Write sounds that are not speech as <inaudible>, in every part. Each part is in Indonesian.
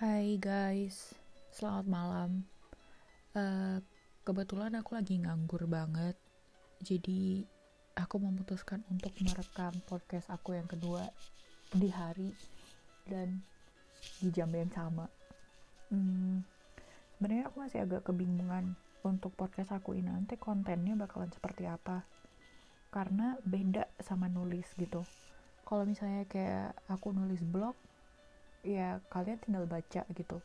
Hai guys, selamat malam. Eh, kebetulan aku lagi nganggur banget, jadi aku memutuskan untuk merekam podcast aku yang kedua di hari dan di jam yang sama. Hmm, sebenarnya aku masih agak kebingungan untuk podcast aku ini nanti kontennya bakalan seperti apa, karena beda sama nulis gitu. Kalau misalnya kayak aku nulis blog, ya kalian tinggal baca gitu.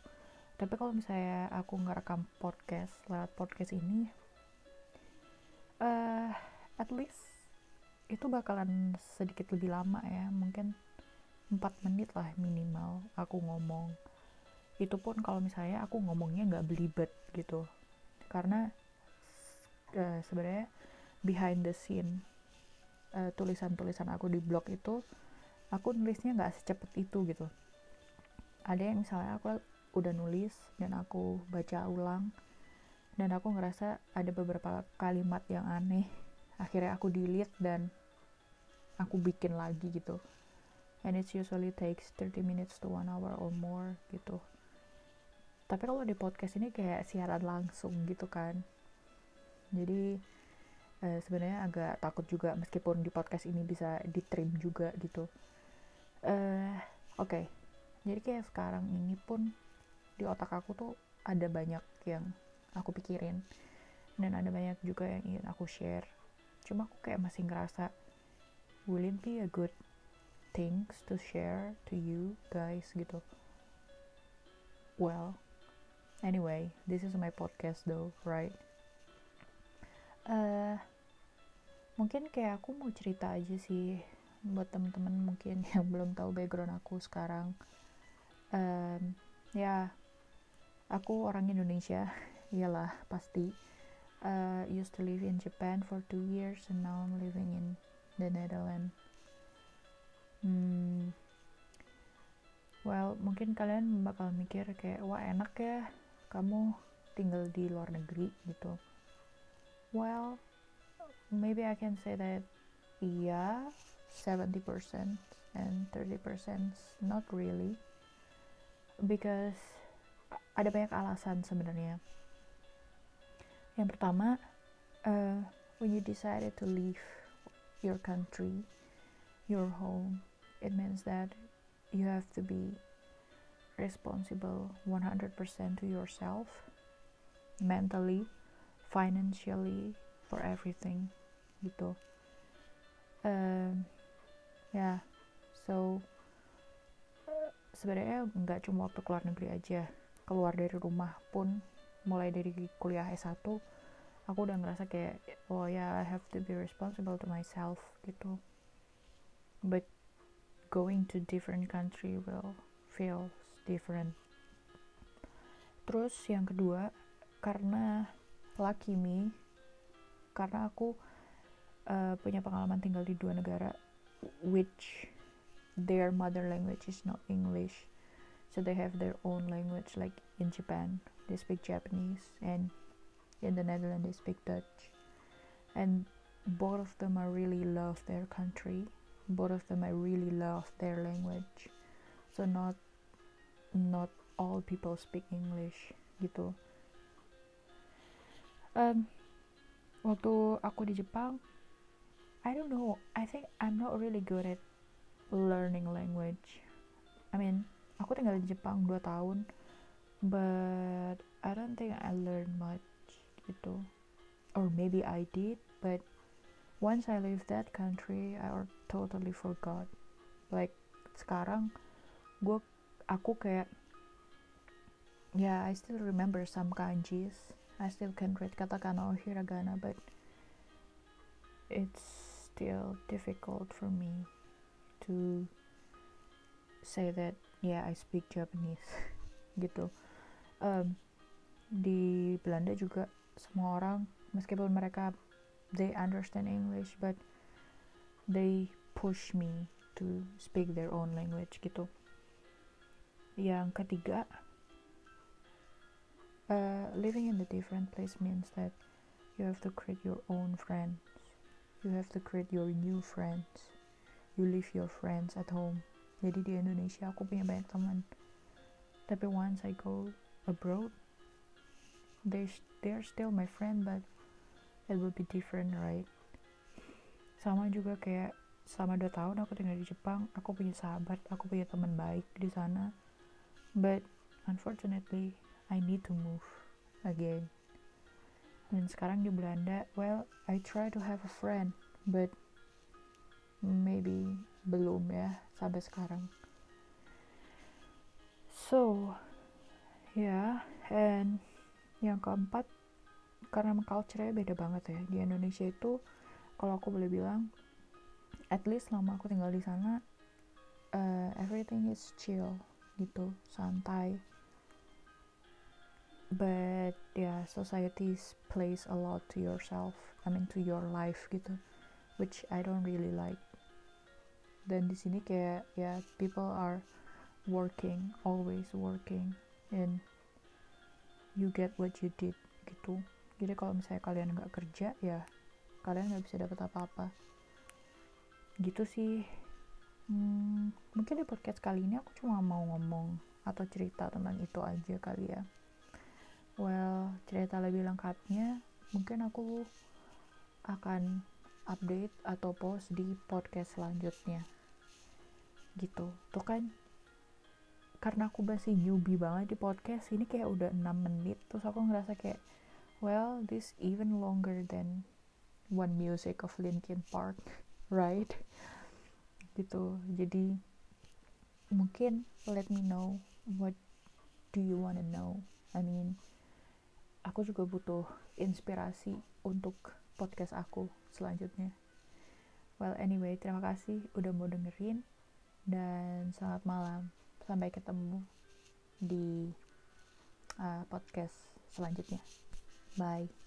Tapi kalau misalnya aku ngerekam podcast lewat podcast ini uh, at least itu bakalan sedikit lebih lama ya. Mungkin 4 menit lah minimal aku ngomong. Itu pun kalau misalnya aku ngomongnya nggak belibet gitu. Karena uh, sebenarnya behind the scene uh, tulisan-tulisan aku di blog itu aku nulisnya nggak secepat itu gitu ada yang misalnya aku udah nulis dan aku baca ulang dan aku ngerasa ada beberapa kalimat yang aneh. Akhirnya aku delete dan aku bikin lagi gitu. And it usually takes 30 minutes to one hour or more gitu. Tapi kalau di podcast ini kayak siaran langsung gitu kan. Jadi eh, sebenarnya agak takut juga meskipun di podcast ini bisa di trim juga gitu. Uh, oke. okay jadi kayak sekarang ini pun di otak aku tuh ada banyak yang aku pikirin. Dan ada banyak juga yang ingin aku share. Cuma aku kayak masih ngerasa will it be a good things to share to you guys? gitu. Well anyway this is my podcast though right? Uh, mungkin kayak aku mau cerita aja sih buat temen-temen mungkin <laughs> yang belum tahu background aku sekarang um, ya aku orang Indonesia. <laughs> Iyalah pasti. Uh, used to live in Japan for two years and now I'm living in the Netherlands. Hmm, well mungkin kalian bakal mikir kayak wah enak ya kamu tinggal di luar negeri gitu. Well maybe I can say that iya 70% and 30% not really because ada banyak alasan sebenarnya. Yang pertama, uh, when you decided to leave your country, your home, it means that you have to be responsible 100% to yourself, mentally, financially, for everything, gitu. Um, yeah, so sebenarnya nggak cuma waktu keluar negeri aja keluar dari rumah pun mulai dari kuliah S1 aku udah ngerasa kayak oh ya yeah, I have to be responsible to myself gitu. But going to different country will feel different. Terus yang kedua karena lucky me karena aku uh, punya pengalaman tinggal di dua negara which their mother language is not English. So they have their own language, like in Japan, they speak Japanese, and in the Netherlands, they speak Dutch. And both of them I really love their country. Both of them I really love their language. So not not all people speak English gitu. Um, waktu aku di Jepang, I don't know. I think I'm not really good at learning language. I mean aku tinggal di Jepang 2 tahun but I don't think I learned much gitu. Or maybe I did but once I leave that country I totally forgot. Like sekarang gue aku kayak yeah I still remember some kanjis. I still can read katakana or hiragana but it's still difficult for me to say that yeah I speak Japanese <laughs> gitu. Um, di Belanda juga semua orang meskipun mereka they understand English but they push me to speak their own language gitu. Yang ketiga uh, living in the different place means that you have to create your own friends. You have to create your new friends you leave your friends at home. Jadi di Indonesia aku punya banyak teman. Tapi once I go abroad they they're still my friend but it will be different right? Sama juga kayak selama 2 tahun aku tinggal di Jepang aku punya sahabat aku punya teman baik di sana. But unfortunately I need to move again. Dan sekarang di Belanda well I try to have a friend but maybe belum ya sampai sekarang. So ya yeah, and yang keempat karena culture-nya beda banget ya. Di Indonesia itu kalau aku boleh bilang at least selama aku tinggal di sana uh, everything is chill gitu santai. But yeah society plays a lot to yourself I mean to your life gitu which I don't really like dan di sini kayak ya people are working always working and you get what you did gitu. Jadi kalau misalnya kalian nggak kerja ya kalian nggak bisa dapat apa-apa. Gitu sih. Hmm, mungkin di podcast kali ini aku cuma mau ngomong atau cerita tentang itu aja kali ya. Well cerita lebih lengkapnya mungkin aku akan update atau post di podcast selanjutnya gitu. Tuh kan karena aku masih newbie banget di podcast ini kayak udah 6 menit terus aku ngerasa kayak well this even longer than one music of Linkin Park <laughs> right? Gitu. Jadi mungkin let me know what do you wanna know. I mean aku juga butuh inspirasi untuk podcast aku selanjutnya. Well anyway terima kasih udah mau dengerin dan selamat malam. Sampai ketemu di uh, podcast selanjutnya. Bye